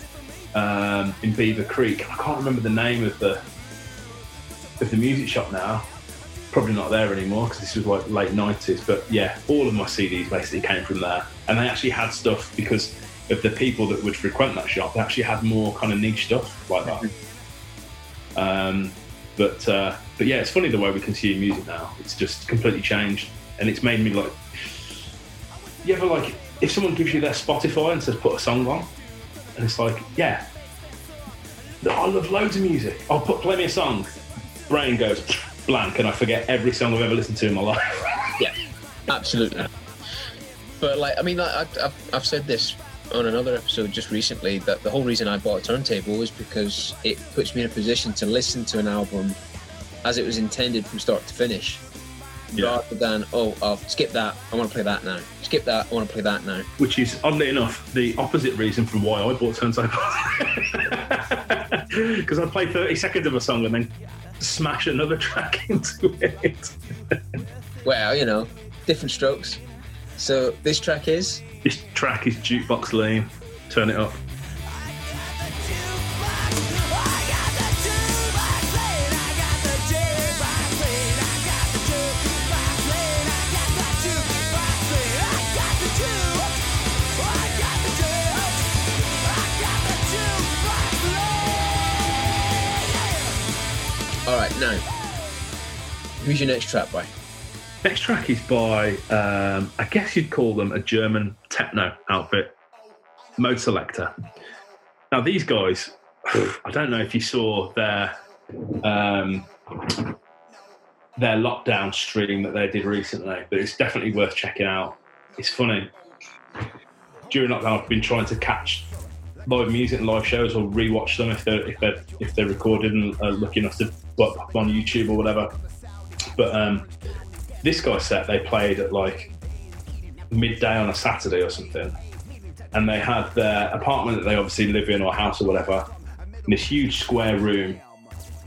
um, in Beaver Creek. I can't remember the name of the of the music shop now. Probably not there anymore because this was like late nineties. But yeah, all of my CDs basically came from there, and they actually had stuff because of the people that would frequent that shop. They actually had more kind of niche stuff like that. Um, but uh, but yeah, it's funny the way we consume music now. It's just completely changed, and it's made me like. You ever like if someone gives you their Spotify and says put a song on, and it's like yeah, I love loads of music. I'll put play me a song. Brain goes blank, and I forget every song I've ever listened to in my life. Yeah, absolutely. But like, I mean, I've, I've said this on another episode just recently that the whole reason I bought a turntable was because it puts me in a position to listen to an album as it was intended from start to finish, Yeah. rather than oh, I'll skip that. I want to play that now. Skip that. I want to play that now. which is oddly enough the opposite reason from why I bought turntables. Because I'd play 30 seconds of a song and then smash another track into it. Well, you know, different strokes. So this track is This track is Jukebox Lane. Turn it up. all right. Now, who's your next track by? Next track is by, um, I guess you'd call them a German techno outfit, Modeselektor. Now, these guys, I don't know if you saw their um, their lockdown stream that they did recently, but it's definitely worth checking out. It's funny. During lockdown, I've been trying to catch live music and live shows or rewatch them if they're if they're if they're recorded and are lucky enough to up on YouTube or whatever. But um, this guy's set they played at like midday on a Saturday or something, and they had their apartment that they obviously live in or house or whatever in this huge square room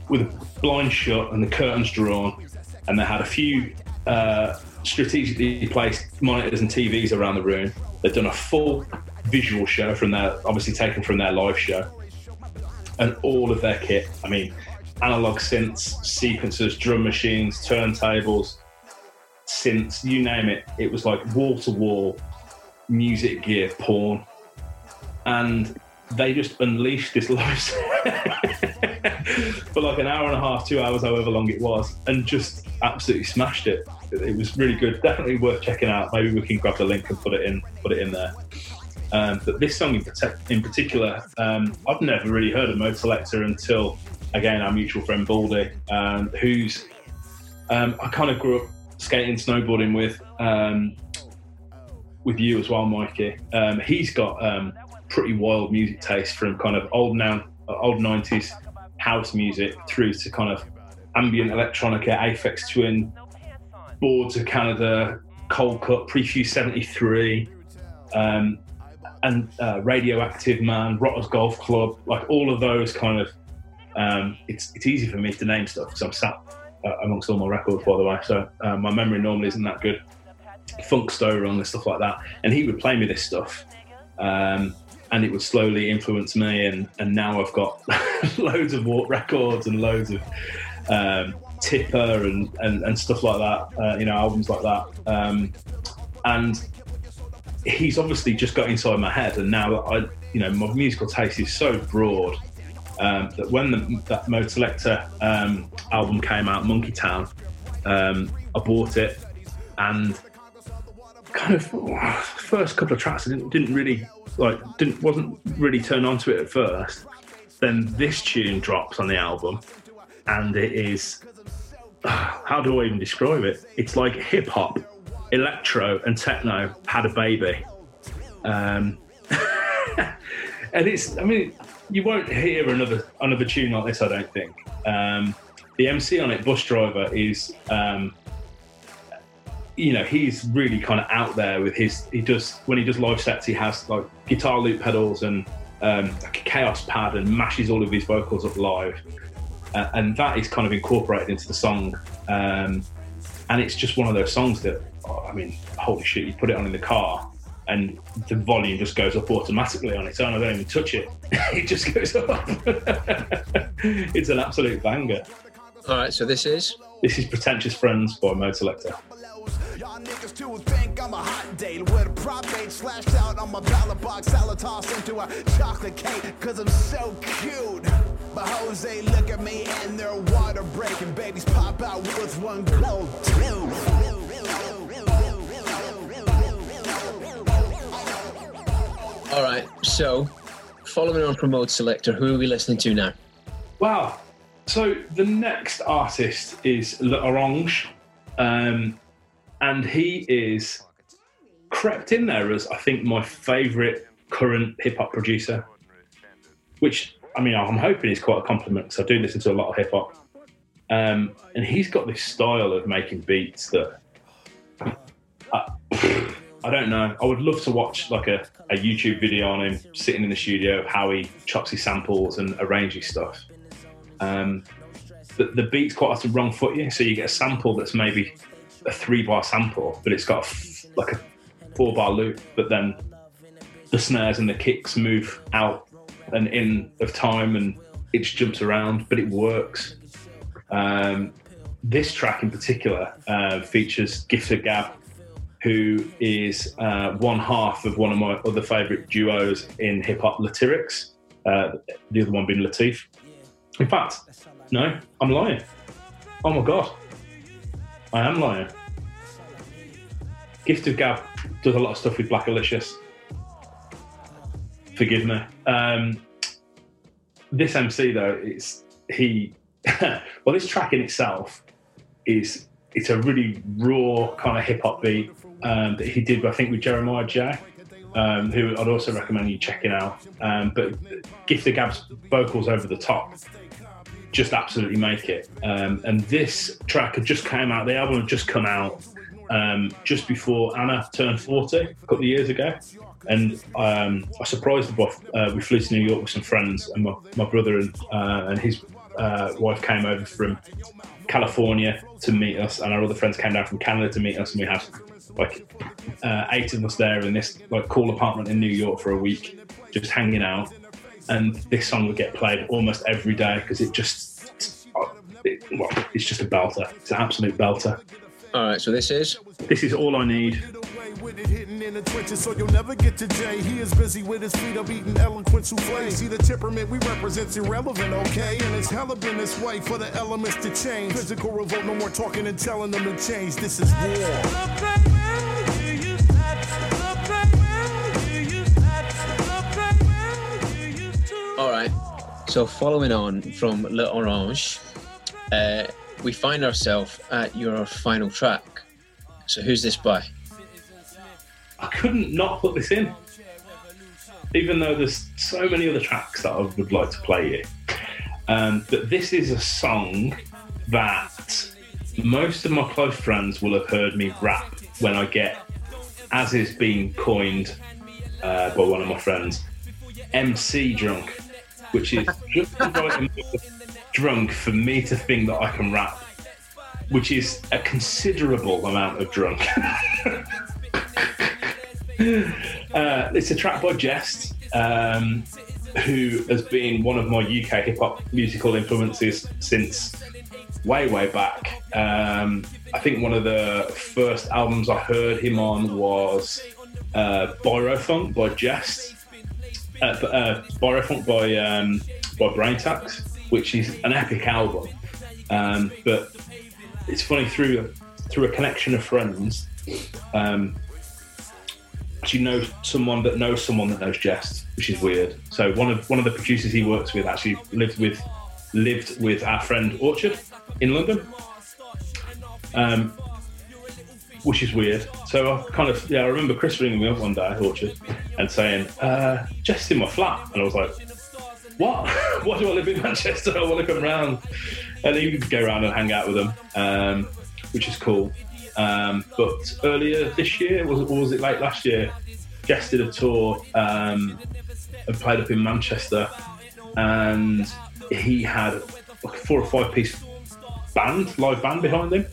with a blind shut and the curtains drawn, and they had a few uh, strategically placed monitors and TVs around the room. They'd done a full visual show from their obviously taken from their live show, and all of their kit. I mean, analog synths, sequencers, drum machines, turntables, synths, you name it. It was like wall to wall music gear porn. And they just unleashed this live for like an hour and a half, two hours, however long it was, and just absolutely smashed it. It was really good. Definitely worth checking out. Maybe we can grab the link and put it in, put it in there. Um, but this song in, in particular, um, I've never really heard of Modeselektor until, again, our mutual friend Baldy, um, who's um, I kind of grew up skating, snowboarding with, um, with you as well, Mikey. Um, he's got um, pretty wild music taste from kind of old now, old '90s house music through to kind of ambient electronica, Aphex Twin, Boards of Canada, Coldcut, Prefuse '73 um, and uh, Radioactive Man, Rotters Golf Club, like all of those kind of. Um, it's it's easy for me to name stuff because I'm sat uh, amongst all my records, by the way. So uh, my memory normally isn't that good. Funk Rung and stuff like that, and he would play me this stuff, um, and it would slowly influence me. And and now I've got loads of Warp records and loads of um, Tipper and, and and stuff like that. Uh, you know, albums like that. Um, and he's obviously just got inside my head, and now I, you know, my musical taste is so broad um, that when the, that Modeselektor um, album came out, Monkeytown, um, I bought it, and kind of first couple of tracks, I didn't, didn't really like, didn't wasn't really turned on to it at first. Then this tune drops on the album, and it is how do I even describe it? It's like hip hop, electro, and techno had a baby. Um, and it's, I mean, you won't hear another another tune like this, I don't think. Um, the MC on it, Busdriver, is, um, you know, he's really kind of out there with his. He does when he does live sets, he has like guitar loop pedals and um, like a Kaoss Pad and mashes all of his vocals up live, uh, and that is kind of incorporated into the song. Um, and it's just one of those songs that, oh, I mean, holy shit! You put it on in the car, and the volume just goes up automatically on its own. I don't even touch it; it just goes up. it's an absolute banger. All right, so this is This is Pretentious Friends by Modeselektor. Y'all niggas too think I'm a hot date with a prop date slashed out on my ballot box, salad tossed into a chocolate cake, cause I'm so cute. But Jose look at me and they're water breaking. Babies pop out with one glow. All right. So, following on from Modeselektor, who are we listening to now? Wow. So the next artist is L'Orange, um, and he is crept in there as I think my favourite current hip hop producer, which I mean, I'm hoping is quite a compliment because I do listen to a lot of hip hop. Um, and he's got this style of making beats that I, I don't know. I would love to watch like a, a YouTube video on him sitting in the studio of how he chops his samples and arranges stuff. Um, the, the beat's quite often wrong foot you, so you get a sample that's maybe a three bar sample, but it's got like a four bar loop, but then the snares and the kicks move out and in of time and it jumps around, but it works. Um, this track in particular uh, features Gift of Gab, who is uh, one half of one of my other favourite duos in hip hop, Latyrix. Uh, the other one being Lateef. In fact, no, I'm lying. Oh my god, I am lying. Gift of Gab does a lot of stuff with Blackalicious. Forgive me. Um, this MC though, it's he. well, this track in itself is it's a really raw kind of hip hop beat um, that he did, I think, with Jeremiah Jae. Um, who I'd also recommend you checking out. Um, but Gift of Gab's vocals over the top just absolutely make it. Um, and this track had just came out. The album had just come out um, just before Anna turned 40 a couple of years ago. And um, I surprised her. Uh, we flew to New York with some friends, and my, my brother and, uh, and his uh, wife came over from California to meet us, and our other friends came down from Canada to meet us, and we had like uh, eight of us there in this like cool apartment in New York for a week, just hanging out. And this song would get played almost every day because it just, it, well, it's just a belter. It's an absolute belter. All right, so this is. This is all I need. With it hitting in the trenches, so you'll never get to Jay. He is busy with his feet up eating eloquent souffle. See the temperament we represent's irrelevant, okay? And it's hella been this way for the elements to change. Physical revolt, no more talking and telling them to change. This is war. All right. So following on from L'Orange, uh, we find ourselves at your final track. So who's this by? I couldn't not put this in, even though there's so many other tracks that I would like to play here. Um, but this is a song that most of my close friends will have heard me rap when I get, as is being coined uh, by one of my friends, MC drunk, which is just right drunk for me to think that I can rap, which is a considerable amount of drunk. Uh, it's a track by Jehst, um, who has been one of my UK hip hop musical influences since way, way back. Um, I think one of the first albums I heard him on was uh, Biro Funk by Jehst, uh, uh, by um, by Braintax, which is an epic album. Um, but it's funny through through a connection of friends. Um, actually know someone that knows someone that knows Jehst, which is weird. So one of one of the producers he works with actually lived with lived with our friend Orchard in London, um, which is weird. So I kind of yeah, I remember Chris ringing me up one day, Orchard, and saying uh, Jehst in my flat, and I was like, what? Why do I live in Manchester? I want to come round, and he would go around and hang out with them, um, which is cool. Um, but earlier this year, was or was it late last year? Jehst did a tour um, and played up in Manchester, and he had like a four or five piece band, live band behind him.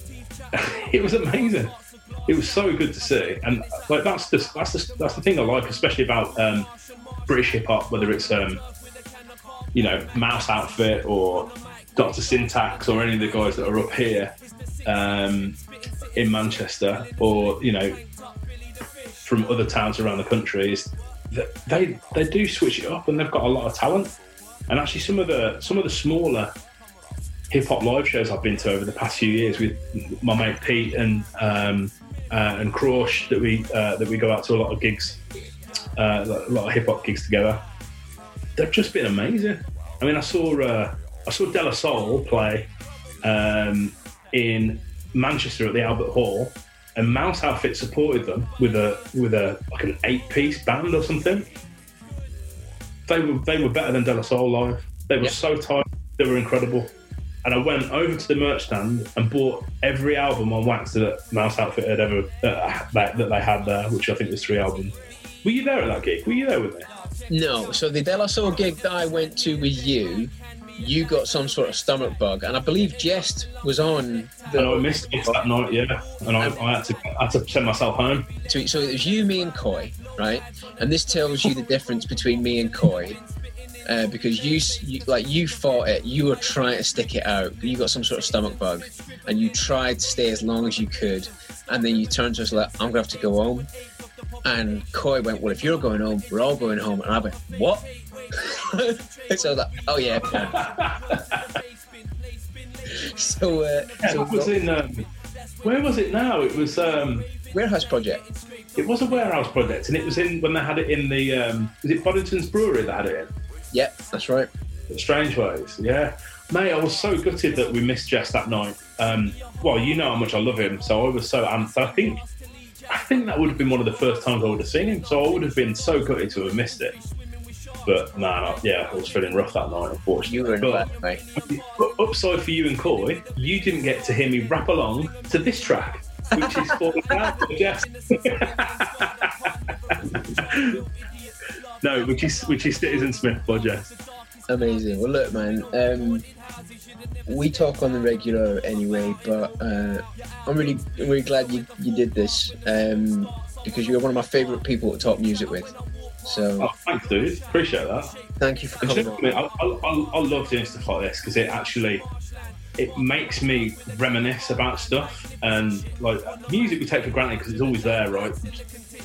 it was amazing. It was so good to see, and like that's the that's the that's the thing I like, especially about um, British hip hop, whether it's um, you know Mouse Outfit or Doctor Syntax or any of the guys that are up here um, in Manchester or you know from other towns around the country is that they they do switch it up and they've got a lot of talent. And actually, some of the some of the smaller hip hop live shows I've been to over the past few years with my mate Pete and um, uh, and Crush that we uh, that we go out to a lot of gigs, uh, a lot of hip hop gigs together. They've just been amazing. I mean, I saw uh, I saw De La Soul play um, in Manchester at the Albert Hall, and Mouse Outfit supported them with a with a like an eight piece band or something, they were they were better than De La Soul live. They were Yeah. so tight. They were incredible. And I went over to the merch stand and bought every album on wax that Mouse Outfit had ever uh, that, that they had there, which I think was three albums. Were you there at that gig? Were you there with me? No, so the De La Soul gig that I went to with you, you got some sort of stomach bug, and I believe Jehst was on. The, And I missed it that night, yeah. And I, I had to I had to send myself home. So, so it was you, me, and Coy, right? And this tells you the difference between me and Coy, uh, because you, you, like, you fought it. You were trying to stick it out. You got some sort of stomach bug, and you tried to stay as long as you could, and then you turned to us like, "I'm gonna have to go home." And Coy went, "Well, if you're going home, we're all going home." And I went, "What?" so I was like, "Oh yeah." so, uh, Yeah, so it was in um, where was it now? It was um, warehouse project. it was a warehouse project, and it was in when they had it in the um, was it Boddington's Brewery that had it in. Yep, that's right. Strangeways, yeah. Mate, I was so gutted that we missed Jehst that night. Um, well, you know how much I love him, so I was so amped. I think, I think that would have been one of the first times I would have seen him, so I would have been so gutted to have missed it. But no, no yeah, I was feeling rough that night, unfortunately. You were in but, bad way. but upside for you and Coy, you didn't get to hear me rap along to this track, which is Falling Out no, which is which is Citizen Smith by Jehst. Amazing. Well, look, man. Um, we talk on the regular anyway, but uh, I'm really, really glad you, you did this um, because you're one of my favourite people to talk music with. So Oh, thanks, dude. Appreciate that. thank you for coming. do you know I, mean? I, I, I love doing stuff like this because it actually it makes me reminisce about stuff and like music we take for granted because it's always there, right?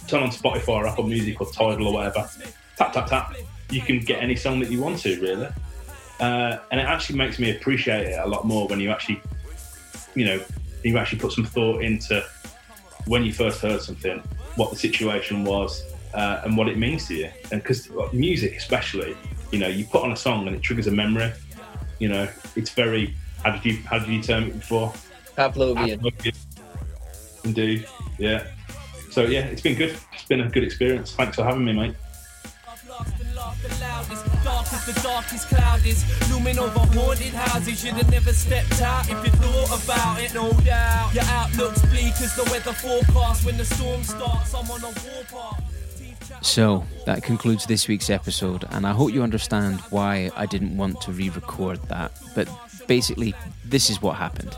Turn on Spotify or Apple Music or Tidal or whatever. Tap tap tap. You can get any song that you want to, really. Uh, and it actually makes me appreciate it a lot more when you actually, you know, you actually put some thought into when you first heard something, what the situation was, uh, and what it means to you. And because music, especially, you know, you put on a song and it triggers a memory. You know, it's very. How did you how did you term it before? Pavlovian. Indeed, yeah. So yeah, it's been good. It's been a good experience. Thanks for having me, mate. Dark as the darkest cloud is looming over haunted houses. You'd have never stepped out if you thought about it, no doubt. Your outlook's bleak as the weather forecast. When the storm starts, I'm on a warpath. So, that concludes this week's episode, and I hope you understand why I didn't want to re record that. But basically, this is what happened.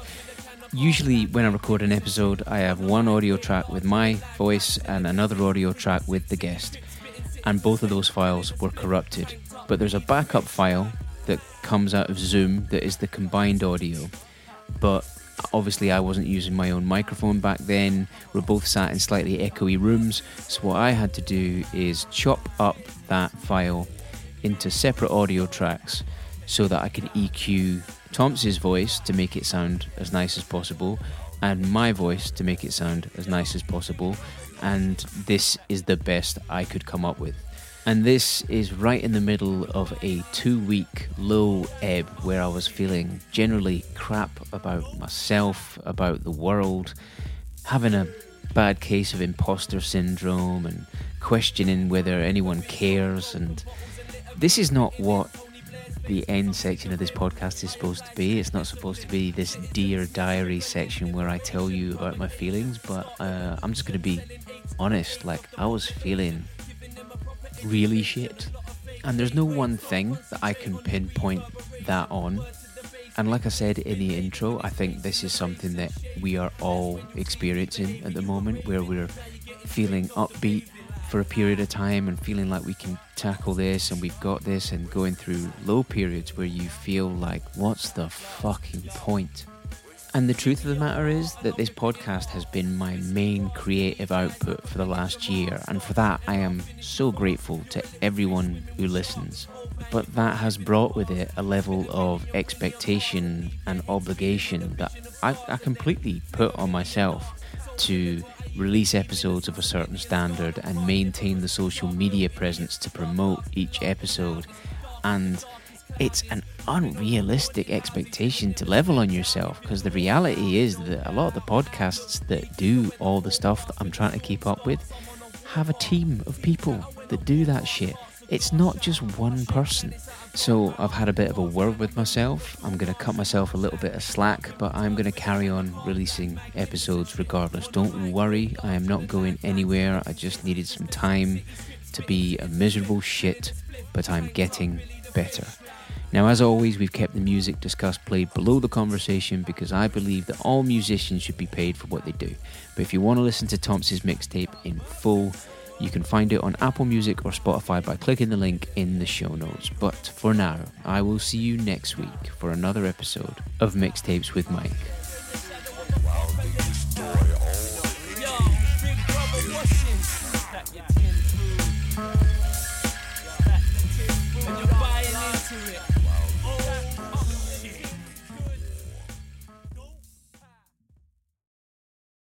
Usually, when I record an episode, I have one audio track with my voice and another audio track with the guest, and both of those files were corrupted. But there's a backup file that comes out of Zoom that is the combined audio. But obviously, I wasn't using my own microphone back then. We're both sat in slightly echoey rooms. So, what I had to do is chop up that file into separate audio tracks so that I can EQ Thompson's voice to make it sound as nice as possible and my voice to make it sound as nice as possible. And this is the best I could come up with. And this is right in the middle of a two week low ebb where I was feeling generally crap about myself, about the world, having a bad case of imposter syndrome and questioning whether anyone cares. And this is not what the end section of this podcast is supposed to be. It's not supposed to be this Dear Diary section where I tell you about my feelings, but uh, I'm just going to be honest. Like, I was feeling really shit. And there's no one thing that I can pinpoint that on. And like I said in the intro, I think this is something that we are all experiencing at the moment where we're feeling upbeat for a period of time and feeling like we can tackle this and we've got this and going through low periods where you feel like, what's the fucking point? And the truth of the matter is that this podcast has been my main creative output for the last year, and for that I am so grateful to everyone who listens. But that has brought with it a level of expectation and obligation that I, I completely put on myself to release episodes of a certain standard and maintain the social media presence to promote each episode. And it's an unrealistic expectation to level on yourself because the reality is that a lot of the podcasts that do all the stuff that I'm trying to keep up with have a team of people that do that shit. it's not just one person. So I've had a bit of a word with myself. I'm going to cut myself a little bit of slack, but I'm going to carry on releasing episodes regardless. Don't worry, I am not going anywhere. I just needed some time to be a miserable shit, but I'm getting better. Now, as always, we've kept the music discussed played below the conversation because I believe that all musicians should be paid for what they do. But if you want to listen to Thompson's mixtape in full, you can find it on Apple Music or Spotify by clicking the link in the show notes. But for now, I will see you next week for another episode of Mixtapes with Mike.